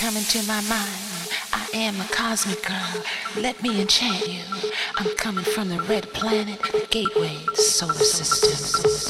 come into my mind. I am a cosmic girl. Let me enchant you. I'm coming from the red planet, the gateway, solar system.